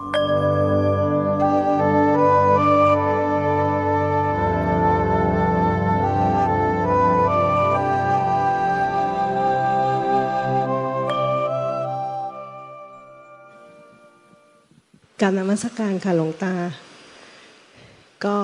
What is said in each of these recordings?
การนมัสการค่ะหลวงตา ก็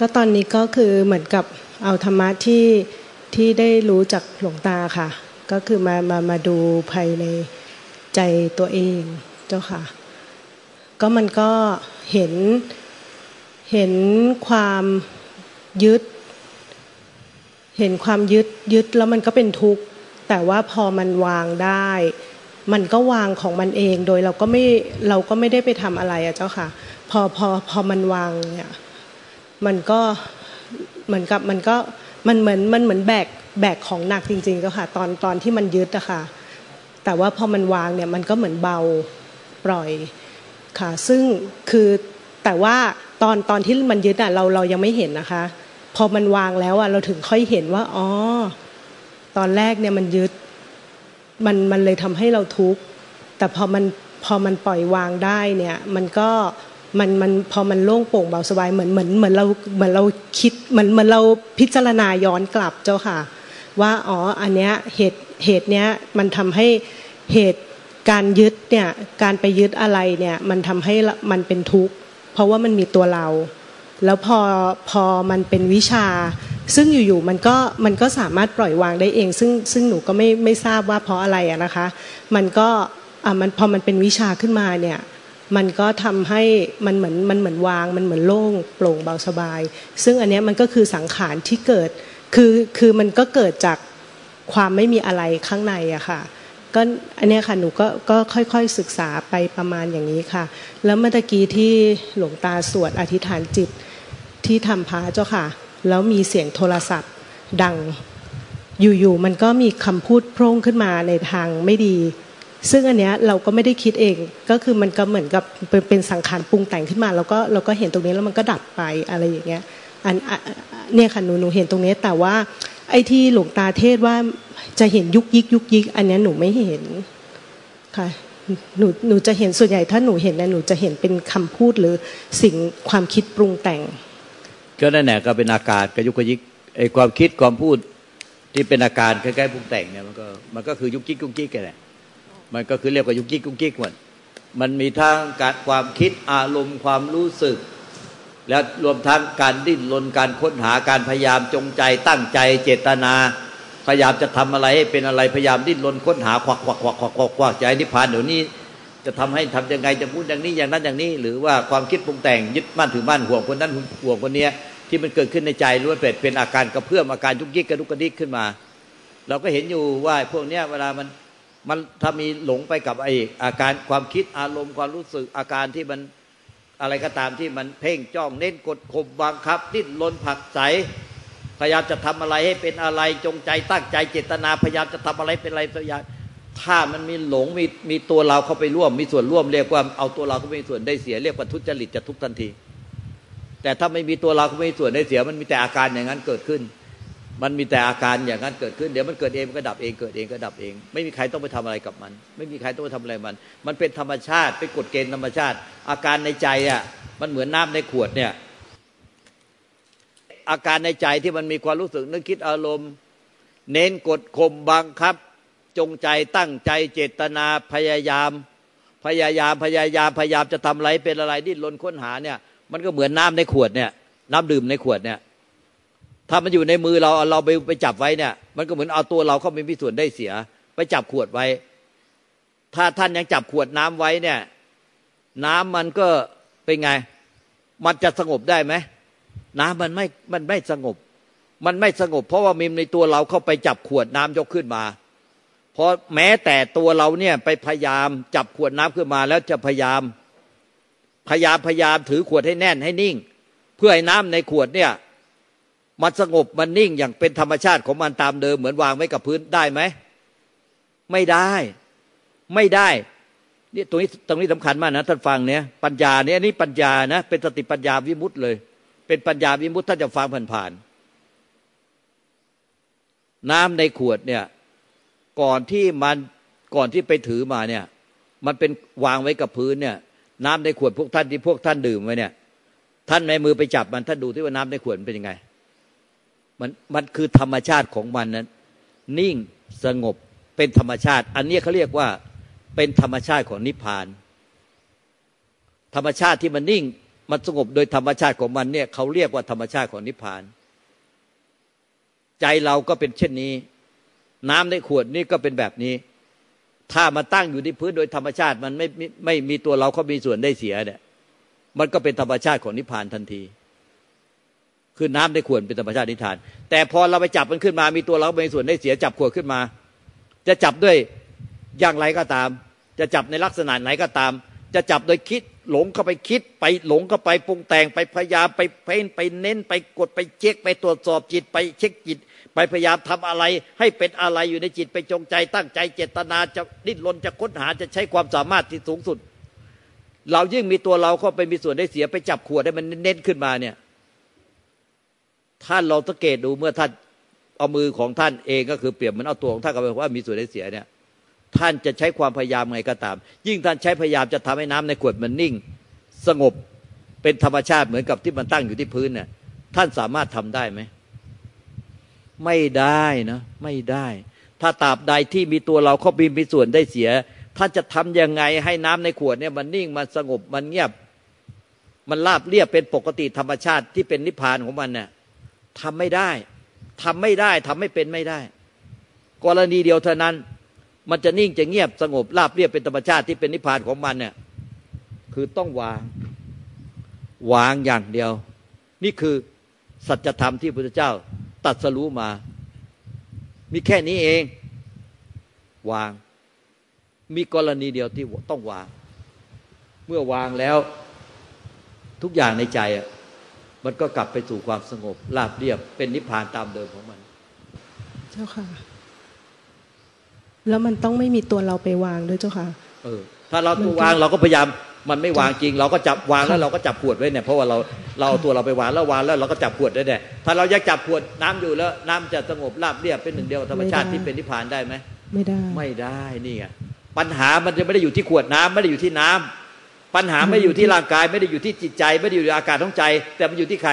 ก็ตอนนี้ก็คือเหมือนกับเอาธรรมะที่ที่ได้รู้จากหลวงตาค่ะ ก็คือมามามาดูภายในใจตัวเองเจ้าค่ะ ก็มันก็เห็นเห็นความยึด เห็นความยึดยึดแล้วมันก็เป็นทุกข์แต่ว่าพอมันวางได้ มันก็วางของมันเองโดยเราก็ไม่เราก็ไม่ได้ไปทำอะไรอะเจ้าค่ะ พอพอพอมันวางเนี่ยมันก็เหมือนกับมันก็ มันเหมือนมันเหมือนแบกแบกของหนักจริงๆเจ้าค่ะ ตอนตอนที่มันยึดอะค่ะ แต่ว่าพอมันวางเนี่ยมันก็เหมือนเบาปล่อยค่ะ ซึ่งคือแต่ว่าตอนตอนที่มันยึดอะเราเรายังไม่เห็นนะคะ พอมันวางแล้วอะเราถึงค่อยเห็นว่าอ๋อตอนแรกเนี่ยมันยึดมันมันเลยทำให้เราทุกข์แต่พอมันพอมันปล่อยวางได้เนี่ย มันก็ มันมันพอมันโล่งโปร่งเบาสบายเหมือนเหมือนเหมือนเราเหมือนเราคิดเหมือนเหมือนเราพิจารณาย้อนกลับเจ้าค่ะ ว่าอ๋ออันเนี้ยเหตุเหตุเนี้ยมันทำให้เหตุการยึดเนี่ยการไปยึดอะไรเนี่ยมันทำให้มันเป็นทุกข์เพราะว่ามันมีตัวเรา แล้วพอพอมันเป็นวิชา ซึ่งอยู่ๆมันก็มันก็สามารถปล่อยวางได้เอง ซึ่งซึ่งหนูก็ไม่ไม่ทราบว่าเพราะอะไรอะนะคะ มันก็อ่ามันพอมันเป็นวิชาขึ้นมาเนี่ย มันก็ทำให้มันเหมือนมันเหมือนวาง มันเหมือนโล่งโปร่งเบาสบาย ซึ่งอันนี้มันก็คือสังขารที่เกิดคือคือมันก็เกิดจากความไม่มีอะไรข้างในอะค่ะก็อันนี้ค่ะหนูก็ก็ค่อยๆศึกษาไปประมาณอย่างนี้ค่ะ แล้วเมื่อกี้ที่หลวงตาสวดอธิษฐานจิตที่ทำพระเจ้าค่ะ แล้วมีเสียงโทรศัพท์ดัง อยู่ๆมันก็มีคำพูดโพร่งขึ้นมาในทางไม่ดี ซึ่งอันเนี้ยเราก็ไม่ได้คิดเองก็คือมันก็เหมือนกับเป็นสังขารปรุงแต่งขึ้นมาแล้วก็เราก็เห็นตรงนี้แล้วมันก็ดับไปอะไรอย่างเงี้ยอันเนี่ยค่ะหนูหนูเห็นตรงนี้แต่ว่าไอ้ที่หลวงตาเทศว่าจะเห็นยุกยิกยุกยิก อันนี้หนูไม่เห็นค่ะหนูหนูจะเห็นส่วนใหญ่ถ้าหนูเห็นนะหนูจะเห็นเป็นคำพูดหรือสิ่งความคิดปรุงแต่ง ก็นั่นแหละก็เป็นอาการกระยุกกระยิกไอ้ความคิดความพูดที่เป็นอาการคล้ๆปรุงแต่งเนี่ยมันก็มันก็คือยุกยิกยุกยิกกันแหละ มันก็คือเรียกว่ายุกยิกยุกยิกหมดมันมีทั้งการความคิดอารมณ์ความรู้สึก แล้วรวมทั้งการดิ้นรนการค้นหาการพยายามจงใจตั้งใจเจตนาพยายามจะทำอะไรให้เป็นอะไรพยายามดิ้นรนค้นหาควักควักควักควักควักใจนิพพานเดี๋ยวนี้ จะทำให้ทํำยังไงจะพูดอย่างนี้อย่างนั้นอย่างนี้ หรือว่าความคิดปรุงแต่งยึดมั่นถือมั่นห่วงคนนั้นห่วงคนนี้ที่มันเกิดขึ้นในใจล้วนเป็นเป็นอาการกระเพื่อมอาการยุกยิกกระดุกกระดิกขึ้นมา เราก็เห็นอยู่ว่าพวกเนี้ยเวลามัน มันถ้ามีหลงไปกับไออาการความคิดอารมณ์ความรู้สึกอาการที่มันอะไรก็ตามที่มันเพ่งจ้องเน้นกดข่มบังคับดิ้นรนผักใสพยายามจะทำอะไรให้เป็นอะไรจงใจตั้งใจเจตนาพยายามจะทำอะไรเป็นอะไรสักอย่างถ้ามันมีหลงมีมีตัวเราเข้าไปร่วม มีส่วนร่วมเรียกว่าเอาตัวเราเข้าไปมีส่วนได้เสียเรียกว่าทุจริตจะทุกทันที แต่ถ้าไม่มีตัวเราเข้าไปมีส่วนได้เสียมันมีแต่อาการอย่างนั้นเกิดขึ้น มันมีแต่อาการอย่างนั้นเกิดขึ้น เดี๋ยวมันเกิดเองมันก็ดับเองเกิดเองก็ดับเอง ไม่มีใครต้องไปทำอะไรกับมัน ไม่มีใครต้องไปทำอะไรมัน มันเป็นธรรมชาติเป็นกฎเกณฑ์ธรรมชาติ อาการในใจอะ มันเหมือนน้าในขวดเนี่ย อาการในใจที่มันมีความรู้สึกนึกคิดอารมณ์ เน้นกดข่มบังคับ จงใจตั้งใจเจตนาพยายาม พยายามพยายามพยายามจะทำอะไรเป็นอะไรดิ้นรนค้นหาเนี่ย มันก็เหมือนน้าในขวดเนี่ย น้ำดื่มในขวดเนี่ย ถ้ามันอยู่ในมือเราเราไปไปจับไว้เนี่ย มันก็เหมือนเอาตัวเราเข้าไปมีส่วนได้เสีย ไปจับขวดไว้ ถ้าท่านยังจับขวดน้ำไว้เนี่ย น้ำมันก็เป็นไง มันจะสงบได้ไหมน้ำมันไม่มันไม่สงบ มันไม่สงบ เพราะว่ามีในตัวเราเข้าไปจับขวดน้ำยกขึ้นมาพราะแม้แต่ตัวเราเนี่ยไปพยายามจับขวดน้ำขึ้นมา แล้วจะพยายามพยายามพยายามถือขวดให้แน่นให้นิ่ง เพื่อให้น้ำในขวดเนี่ย มันสงบมันนิ่งอย่างเป็นธรรมชาติของมันตามเดิม เหมือนวางไว้กับพื้นได้ไหม ไม่ได้ ไม่ได้นี่ตรงนี้ตรงนี้สำคัญมากนะท่านฟังเนี่ยปัญญาเนี่ยนี่ปัญญานะ เป็นสติปัญญาวิมุตต์เลย เป็นปัญญาวิมุตต์ท่านจะฟังผ่านๆน้ำในขวดเนี่ย ก่อนที่มันก่อนที่ไปถือมาเนี่ย มันเป็นวางไว้กับพื้นเนี่ย น้ำในขวดพวกท่านที่พวกท่านดื่มไว้เนี่ย ท่านในมือไปจับมันท่านดูที่ว่าน้ำในขวดเป็นยังไง มันมันคือธรรมชาติของมันนั้น นิ่งสงบเป็นธรรมชาติ อันนี้เขาเรียกว่าเป็นธรรมชาติของนิพพาน ธรรมชาติที่มันนิ่งมันสงบโดยธรรมชาติของมันเนี่ยเขาเรียกว่าธรรมชาติของนิพพาน ใจเราก็เป็นเช่นนี้ น้ำในขวดนี่ก็เป็นแบบนี้ ถ้ามาตั้งอยู่ที่พื้นโดยธรรมชาติมันไม่ไม่ไม่มีตัวเราเขามีส่วนได้เสียเนี่ยมันก็เป็นธรรมชาติของนิพพานทันที คือน้ำในขวดเป็นธรรมชาตินิทาน แต่พอเราไปจับมันขึ้นมา มีตัวเรามีส่วนได้เสียจับขวดขึ้นมา จะจับด้วยอย่างไรก็ตาม จะจับในลักษณะไหนก็ตาม จะจับโดยคิดหลงเข้าไปคิดไปหลงเข้าไปปรุงแต่งไปพยายามไปเพ้นไปเน้นไปกดไปเช็คไปตรวจสอบจิตไปเช็คจิต ไปพยายามทำอะไร ให้เป็นอะไรอยู่ในจิตไปจงใจ ตั้งใจเจตนาจะดิ้นรนจะค้นหาจะใช้ความสามารถที่สูงสุด เรายิ่งมีตัวเราเข้าไปมีส่วนได้เสียไปจับขวดให้มันเน้นขึ้นมาเนี่ย ท่านเราสังเกตดูเมื่อท่านเอามือของท่านเองก็คือเปรียบเหมือนเอาตัวของท่านกับว่ามีส่วนได้เสียเนี่ยท่านจะใช้ความพยายามไงก็ตาม ยิ่งท่านใช้พยายามจะทำให้น้ำในขวดมันนิ่ง สงบเป็นธรรมชาติเหมือนกับที่มันตั้งอยู่ที่พื้นเนี่ยท่านสามารถทำได้ไหมไม่ได้นะไม่ได้ ถ้าตราบใดที่มีตัวเราเข้ามีมีส่วนได้เสีย ท่านจะทํำยังไงให้น้ำในขวดเนี่ยมันนิ่งมันสงบมันเงียบ มันราบเรียบเป็นปกติธรรมชาติที่เป็นนิพพานของมันเนี่ย ทำไม่ได้ทำไม่ได้ทำไม่เป็นไม่ได้ กรณีเดียวเท่านั้น มันจะนิ่งจะเงียบสงบราบเรียบเป็นธรรมชาติที่เป็นนิพพานของมันเนี่ยคือต้องวางวางอย่างเดียว นี่คือสัจธรรมที่พระพุทธเจ้าตัดสรู้มา มีแค่นี้เอง วาง มีกรณีเดียวที่ต้องวาง เมื่อวางแล้วทุกอย่างในใจอะ มันก็กลับไปสู่ความสงบราบเรียบเป็นนิพพานตามเดิมของมัน เจ้าค่ะ แล้วมันต้องไม่มีตัวเราไปวางด้วยเจ้าค่ะ เออ ถ้าเราตัววางเราก็พยายามมันไม่วางจริง เราก็จับวางแล้วเราก็จับขวดไว้เนี่ยเพราะว่าเราเราตัวเราไปวางแล้ววางแล้วเราก็จับขวดได้เนี่ยถ้าเราอยากจับขวดน้ำอยู่แล้ว น้ำจะสงบราบเรียบเป็นหนึ่งเดียวธรรมชาติที่เป็นนิพพานได้ไหมไม่ได้ ไม่ได้นี่ไงปัญหามันจะไม่ได้อยู่ที่ขวดน้ำไม่ได้อยู่ที่น้ำ ปัญหาไม่ได้อยู่ที่ร่างกายไม่ได้อยู่ที่จิตใจ ไม่ได้อยู่ในอากาศท้องใจ แต่มันอยู่ที่ใคร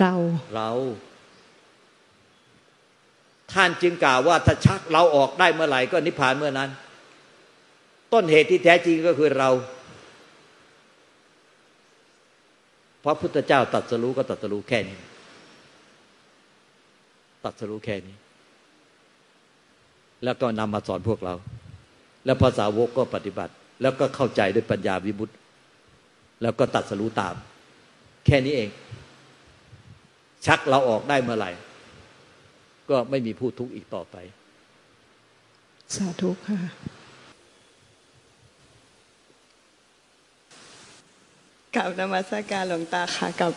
เรา เรา ท่านจึงกล่าวว่าถ้าชักเราออกได้เมื่อไหร่ก็นิพพานเมื่อนั้น ต้นเหตุที่แท้จริงก็คือเราพระพุทธเจ้าตัดสรู้ก็ตัดสรู้แค่นี้ ตัดสรู้แค่นี้ แล้วก็นำมาสอนพวกเรา แล้วภาษาวกก็ปฏิบัติ แล้วก็เข้าใจด้วยปัญญาวิบุตร แล้วก็ตัดสรู้ตาม แค่นี้เอง ชักเราออกได้เมื่อไหร่ ก็ไม่มีผู้ทุกข์อีกต่อไป สาธุค่ะ กับนมัสการหลวงตาค่ะ กับ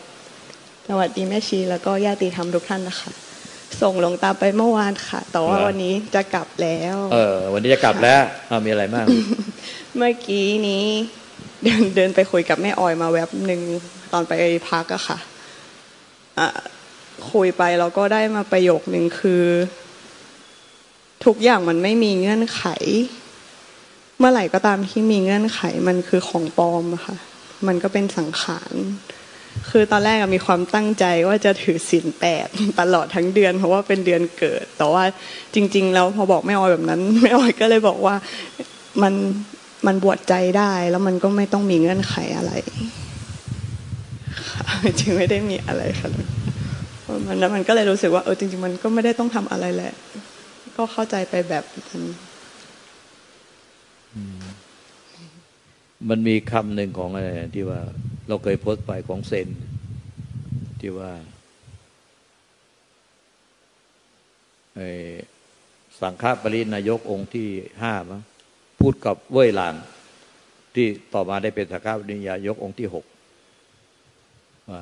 สวัสดีแม่ชี แล้วก็ญาติธรรมทุกท่านนะคะ ส่งหลวงตาไปเมื่อวานค่ะ แต่ว่าวันนี้จะกลับแล้ว เออ วันนี้จะกลับแล้วมีอะไรมากเมื่อกี้นี้ เดินเดินไปคุยกับแม่ออยมาแวบหนึ่งตอนไปพักอะค่ะคุยไปเราก็ได้มาประโยคหนึ่งคือ ทุกอย่างมันไม่มีเงื่อนไข เมื่อไหร่ก็ตามที่มีเงื่อนไขมันคือของปลอมอะค่ะ มันก็เป็นสังขารคือตอนแรกมีความตั้งใจว่าจะถือศีลแปดตลอดทั้งเดือน เพราะว่าเป็นเดือนเกิด แต่ว่าจริง ๆ แล้วพอบอกแม่ออยแบบนั้นแม่ออยก็เลยบอกว่ามัน มันบวชใจได้ แล้วมันก็ไม่ต้องมีเงื่อนไขอะไรจริงไม่ได้มีอะไรค่ะมันแล้วมันก็เลยรู้สึกว่าเออจริง ๆ มันก็ไม่ได้ต้องทำอะไรแหละ ก็เข้าใจไปแบบนั้นมันมีคำหนึ่งของอะไรที่ว่า เราเคยโพสต์ไปของเซน ที่ว่าสังฆปรินายกองค์ที่ห้ามั้ง พูดกับเว่ยหลาง ที่ต่อมาได้เป็นสังฆปรินายกองค์ที่หกว่า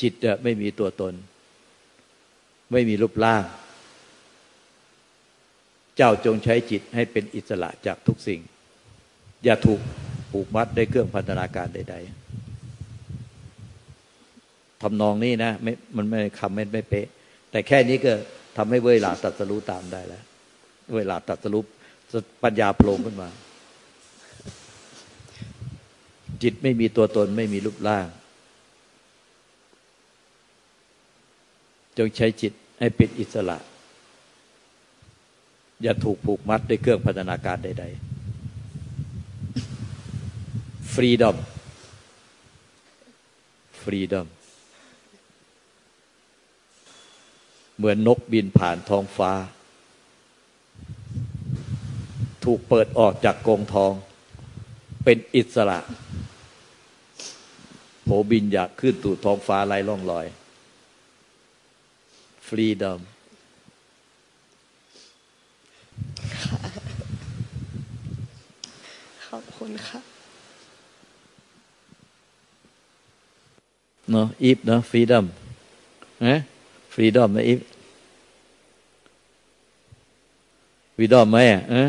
จิตไม่มีตัวตน ไม่มีรูปร่าง เจ้าจงใช้จิตให้เป็นอิสระจากทุกสิ่ง อย่าถูกผูกมัดด้วยเครื่องพันธนาการใด ๆทำนองนี้นะไม่มันไม่คำไม่ไม่เป๊ะ แต่แค่นี้ก็ทำให้เว่ยหลาตัดสรู้ตามได้แล้ว เวลาตัดสรุปปัญญาโผล่ขึ้นมา จิตไม่มีตัวตนไม่มีรูปร่าง จงใช้จิตให้เป็นอิสระ อย่าถูกผูกมัดด้วยเครื่องพัฒนาการใด ๆ ฟรีดอมฟรีดอมเหมือนนกบินผ่านท้องฟ้า ถูกเปิดออกจากกรงทอง เป็นอิสระโผบินอยากขึ้นสู่ท้องฟ้าไร้ร่องรอย freedomขอบคุณค่ะเนาะอีฟเนาะ freedom นะ freedom นะอีฟ freedom ไหมอะ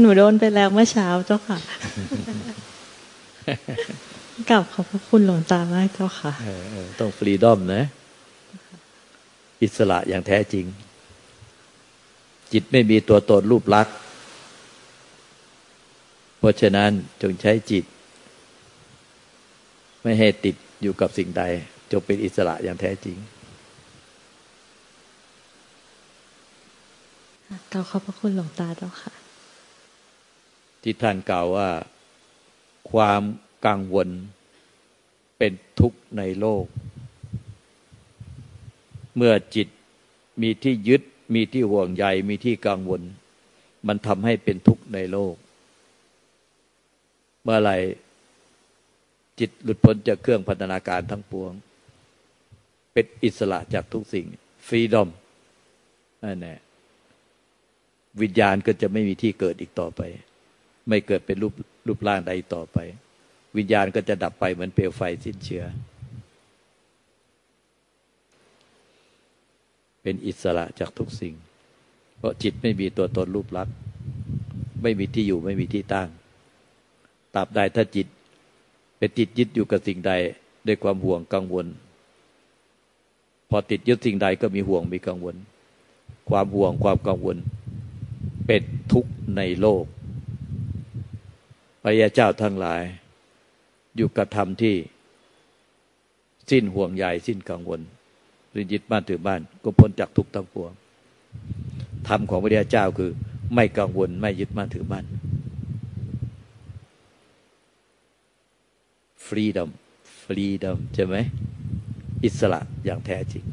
หนูโดนไปแล้วเมื่อเช้าเจ้าค่ะกลับขอบพระคุณหลวงตามากเจ้าค่ะต้องฟรีดอมนะ อิสระอย่างแท้จริง จิตไม่มีตัวตนรูปลักษณ์เพราะฉะนั้นจงใช้จิต ไม่ให้ติดอยู่กับสิ่งใด จงเป็นอิสระอย่างแท้จริงกล่าวขอบพระคุณหลวงตาเจ้าค่ะ ที่ท่านกล่าวว่าความกังวลเป็นทุกข์ในโลก เมื่อจิตมีที่ยึดมีที่ห่วงใยมีที่กังวล มันทำให้เป็นทุกข์ในโลก เมื่อไหร่จิตหลุดพ้นจากเครื่องพัฒนาการทั้งปวง เป็นอิสระจากทุกสิ่งฟรีดอมนั่นแหละวิญญาณก็จะไม่มีที่เกิดอีกต่อไป ไม่เกิดเป็นรูปรูปร่างใดต่อไป วิญญาณก็จะดับไปเหมือนเปลวไฟสิ้นเชื้อ เป็นอิสระจากทุกสิ่ง เพราะจิตไม่มีตัวตนรูปลักษณ์ไม่มีที่อยู่ไม่มีที่ตั้งตราบใดถ้าจิตไปติดยึดอยู่กับสิ่งใดด้วยความห่วงกังวล พอติดยึดสิ่งใดก็มีห่วงมีกังวล ความห่วงความกังวล เป็นทุกข์ในโลก ระยาเจ้าทั้งหลาย อยู่กับธรรมที่ สิ้นห่วงใยสิ้นกังวลรือยึดบ้านถือบ้าน ก็พ้นจากทุกข์ทั้งปวงธรรมของพระยาเจ้าคือ ไม่กังวลไม่ยึดบ้านถือบ้านฟรีดอมฟรีดอมใช่ไหมอิสระอย่างแท้จริง